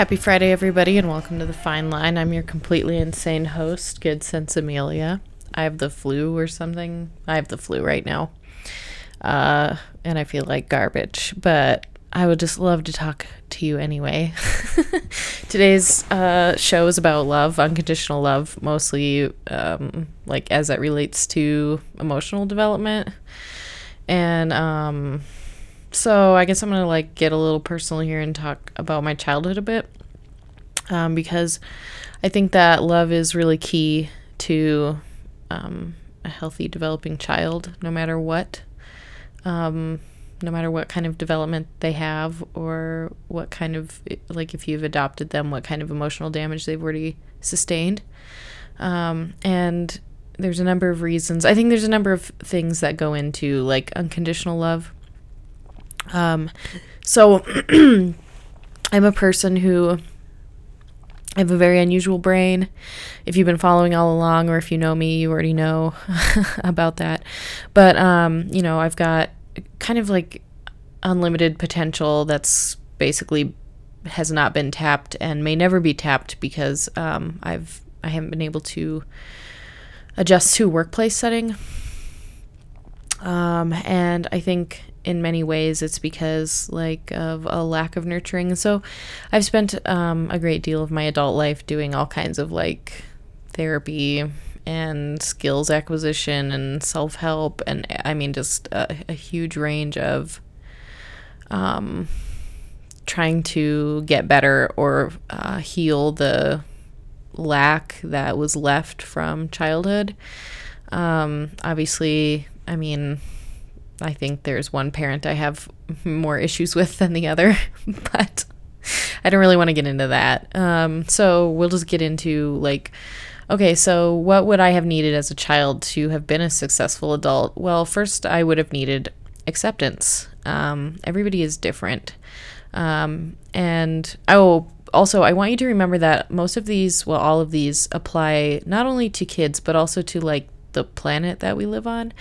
Happy Friday, everybody, and welcome to the Fine Line. I'm your completely insane host, Good Sense Amelia. I have the flu or something. I have the flu right now, uh, and I feel like garbage. But I would just love to talk to you anyway. Today's uh, show is about love, unconditional love, mostly um, like as it relates to emotional development, and um, so I guess I'm gonna like get a little personal here and talk about my childhood a bit, um, because I think that love is really key to um, a healthy developing child, no matter what, um, no matter what kind of development they have or what kind of like if you've adopted them, what kind of emotional damage they've already sustained, um, and there's a number of reasons. I think there's a number of things that go into like unconditional love um, so I'm a person who I have a very unusual brain. If you've been following all along, or if you know me, you already know about that. But um, you know, I've got kind of like unlimited potential that's basically has not been tapped and may never be tapped because um, I've I haven't been able to adjust to workplace setting. Um, and I think in many ways it's because like of a lack of nurturing. So i've spent um, a great deal of my adult life doing all kinds of like therapy and skills acquisition and self-help and i mean just a, a huge range of um, trying to get better or uh, heal the lack that was left from childhood. Um, obviously i mean I think there's one parent I have more issues with than the other, but I don't really want to get into that. Um, so we'll just get into like, okay, so what would I have needed as a child to have been a successful adult? Well, first, I would have needed acceptance. Um, everybody is different. Um, and oh, also, I want you to remember that most of these, well, all of these apply not only to kids, but also to like the planet that we live on,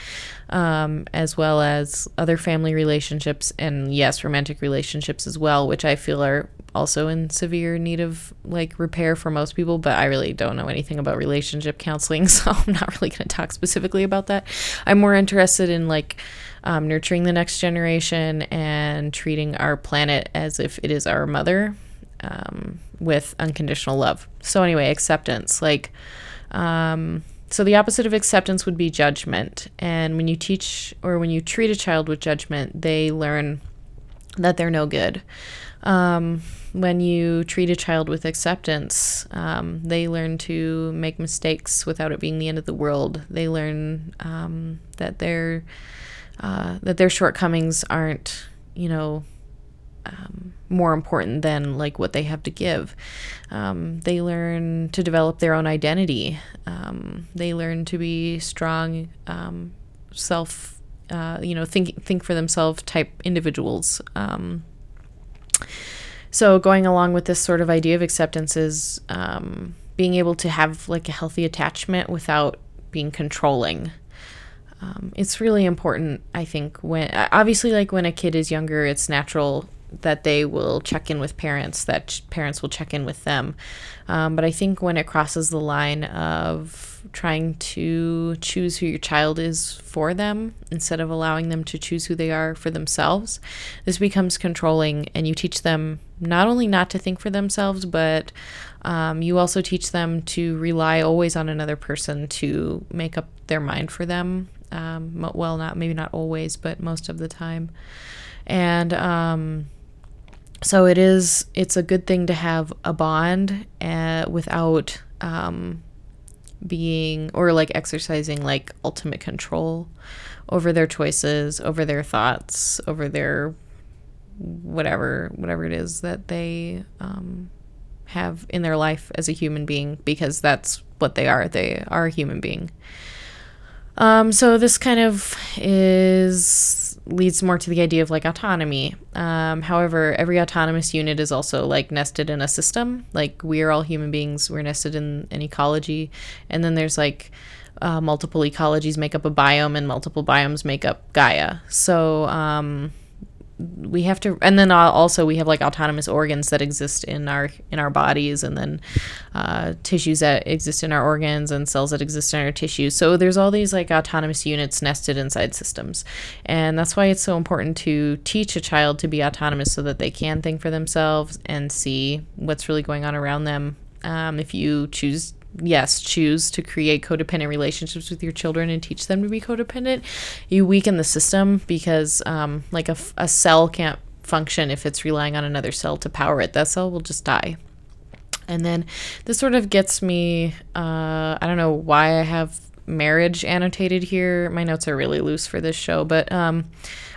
um, as well as other family relationships and yes, romantic relationships as well, which I feel are also in severe need of like repair for most people. But I really don't know anything about relationship counseling, so I'm not really going to talk specifically about that. I'm more interested in like um, nurturing the next generation and treating our planet as if it is our mother um, with unconditional love. So anyway, acceptance, like. Um, so the opposite of acceptance would be judgment. And when you teach or when you treat a child with judgment, they learn that they're no good. Um, when you treat a child with acceptance, um, they learn to make mistakes without it being the end of the world. They learn um, that their uh, that their shortcomings aren't, you know, um, more important than like what they have to give. Um, they learn to develop their own identity. Um, they learn to be strong, um, self, uh, you know, think think for themselves type individuals. Um, so going along with this sort of idea of acceptance is um, being able to have like a healthy attachment without being controlling. Um, it's really important, I think, when obviously, like when a kid is younger, it's natural that they will check in with parents, that parents will check in with them. Um, but I think when it crosses the line of trying to choose who your child is for them instead of allowing them to choose who they are for themselves, this becomes controlling, and you teach them not only not to think for themselves, but um, you also teach them to rely always on another person to make up their mind for them. Um, well, not maybe not always, but most of the time. And um, so it is it's a good thing to have a bond uh, without um, being or like exercising like ultimate control over their choices over their thoughts over their whatever whatever it is that they um, have in their life as a human being because that's what they are. They are a human being um, so this kind of is leads more to the idea of like autonomy. Um, however, every autonomous unit is also like nested in a system. Like we are all human beings, we're nested in an ecology, and then there's like uh, multiple ecologies make up a biome, and multiple biomes make up Gaia. So um, we have to and then also we have like autonomous organs that exist in our in our bodies and then uh, tissues that exist in our organs and cells that exist in our tissues. So there's all these like autonomous units nested inside systems. And that's why it's so important to teach a child to be autonomous so that they can think for themselves and see what's really going on around them. Um, if you choose yes, choose to create codependent relationships with your children and teach them to be codependent, you weaken the system because, um, like, a, a cell can't function if it's relying on another cell to power it. That cell will just die. And then this sort of gets me, uh, I don't know why I have marriage annotated here. My notes are really loose for this show, but um,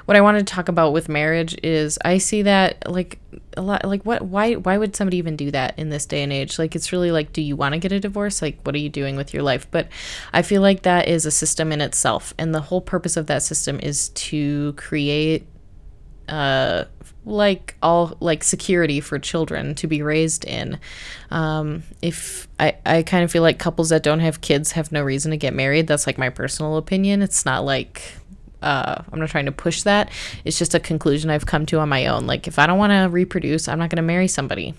what I wanted to talk about with marriage is I see that like a lot like what why why would somebody even do that in this day and age? Like it's really like do you want to get a divorce? Like what are you doing with your life? But I feel like that is a system in itself and the whole purpose of that system is to create uh like all like security for children to be raised in um if i i kind of feel like couples that don't have kids have no reason to get married that's like my personal opinion it's not like uh, I'm not trying to push that. It's just a conclusion I've come to on my own. Like, if I don't want to reproduce, I'm not going to marry somebody.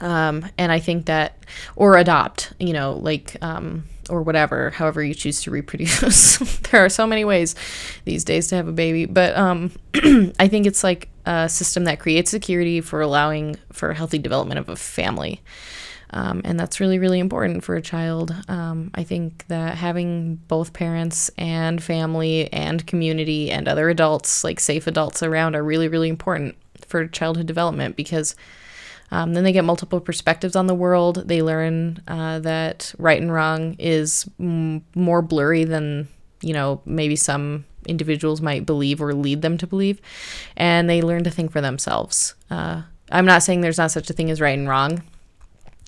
Um, and I think that, or adopt, you know, like, um, or whatever, however you choose to reproduce. there are so many ways these days to have a baby. But um, I think it's like a system that creates security for allowing for healthy development of a family. Um, and that's really, really important for a child. Um, I think that having both parents and family and community and other adults, like safe adults around, are really, really important for childhood development because um, then they get multiple perspectives on the world. They learn uh, that right and wrong is m- more blurry than, you know, maybe some individuals might believe or lead them to believe. And they learn to think for themselves. Uh, I'm not saying there's not such a thing as right and wrong.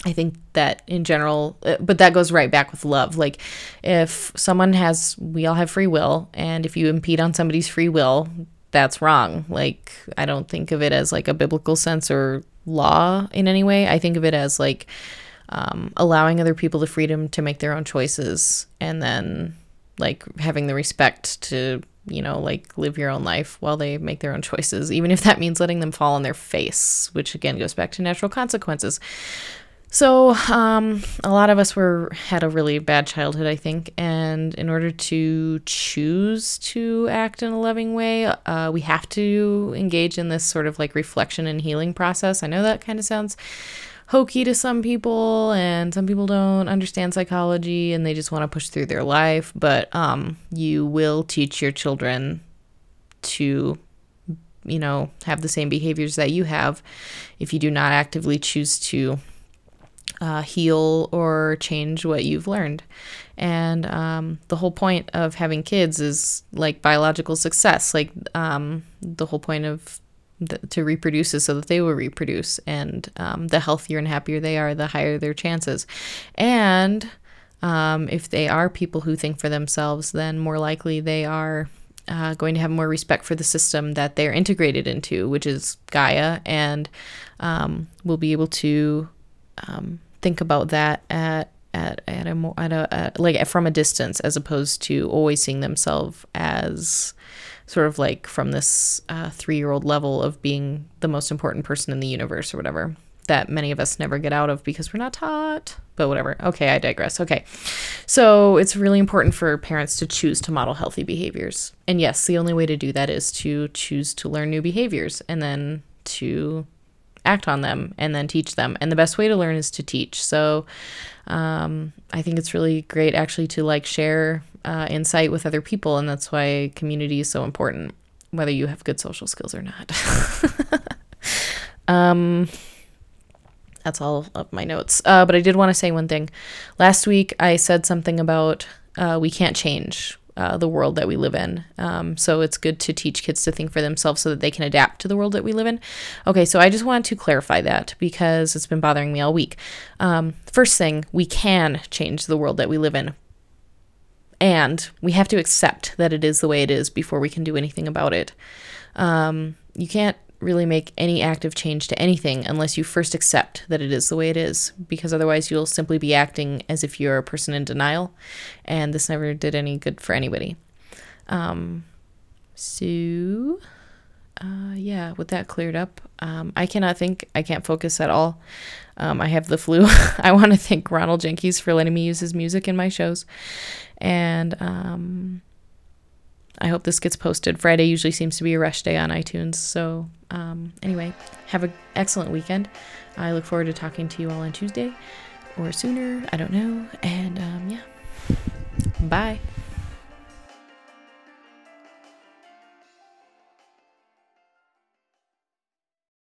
I think that in general, uh, but that goes right back with love. Like, if someone has, we all have free will, and if you impede on somebody's free will, that's wrong. Like, I don't think of it as like a biblical sense or law in any way. I think of it as like um, allowing other people the freedom to make their own choices and then like having the respect to you know, like live your own life while they make their own choices, even if that means letting them fall on their face, which again goes back to natural consequences. So, um, a lot of us were had a really bad childhood, I think, and in order to choose to act in a loving way, uh, we have to engage in this sort of like reflection and healing process. I know that kind of sounds hokey to some people, and some people don't understand psychology and they just want to push through their life. But um, you will teach your children to you know, have the same behaviors that you have if you do not actively choose to uh, heal or change what you've learned. And um, the whole point of having kids is like biological success. Like um, the whole point of the, to reproduce is so that they will reproduce. And um, the healthier and happier they are, the higher their chances. And um, if they are people who think for themselves, then more likely they are uh, going to have more respect for the system that they're integrated into, which is Gaia, and um, will be able to um, think about that at at at a more at a at, like from a distance as opposed to always seeing themselves as sort of like from this uh, three year old level of being the most important person in the universe or whatever that many of us never get out of because we're not taught. But whatever. Okay, I digress. Okay. So it's really important for parents to choose to model healthy behaviors. And yes, the only way to do that is to choose to learn new behaviors and then to act on them and then teach them. And the best way to learn is to teach. So um, I think it's really great actually to like share uh, insight with other people. And that's why community is so important, whether you have good social skills or not. um, that's all of my notes. Uh, but I did want to say one thing. Last week I said something about uh, we can't change uh, the world that we live in. Um, so it's good to teach kids to think for themselves so that they can adapt to the world that we live in. Okay, so I just wanted to clarify that because it's been bothering me all week. Um, first thing, we can change the world that we live in. And we have to accept that it is the way it is before we can do anything about it. Um, you can't really make any active change to anything unless you first accept that it is the way it is, because otherwise you'll simply be acting as if you're a person in denial, and this never did any good for anybody. Um, so, uh, yeah, with that cleared up, um, I cannot think. I can't focus at all. Um, I have the flu. I want to thank Ronald Jenkins for letting me use his music in my shows, and um, I hope this gets posted. Friday usually seems to be a rush day on iTunes. So um, anyway, have an excellent weekend. I look forward to talking to you all on Tuesday or sooner. I don't know. And um, yeah, bye.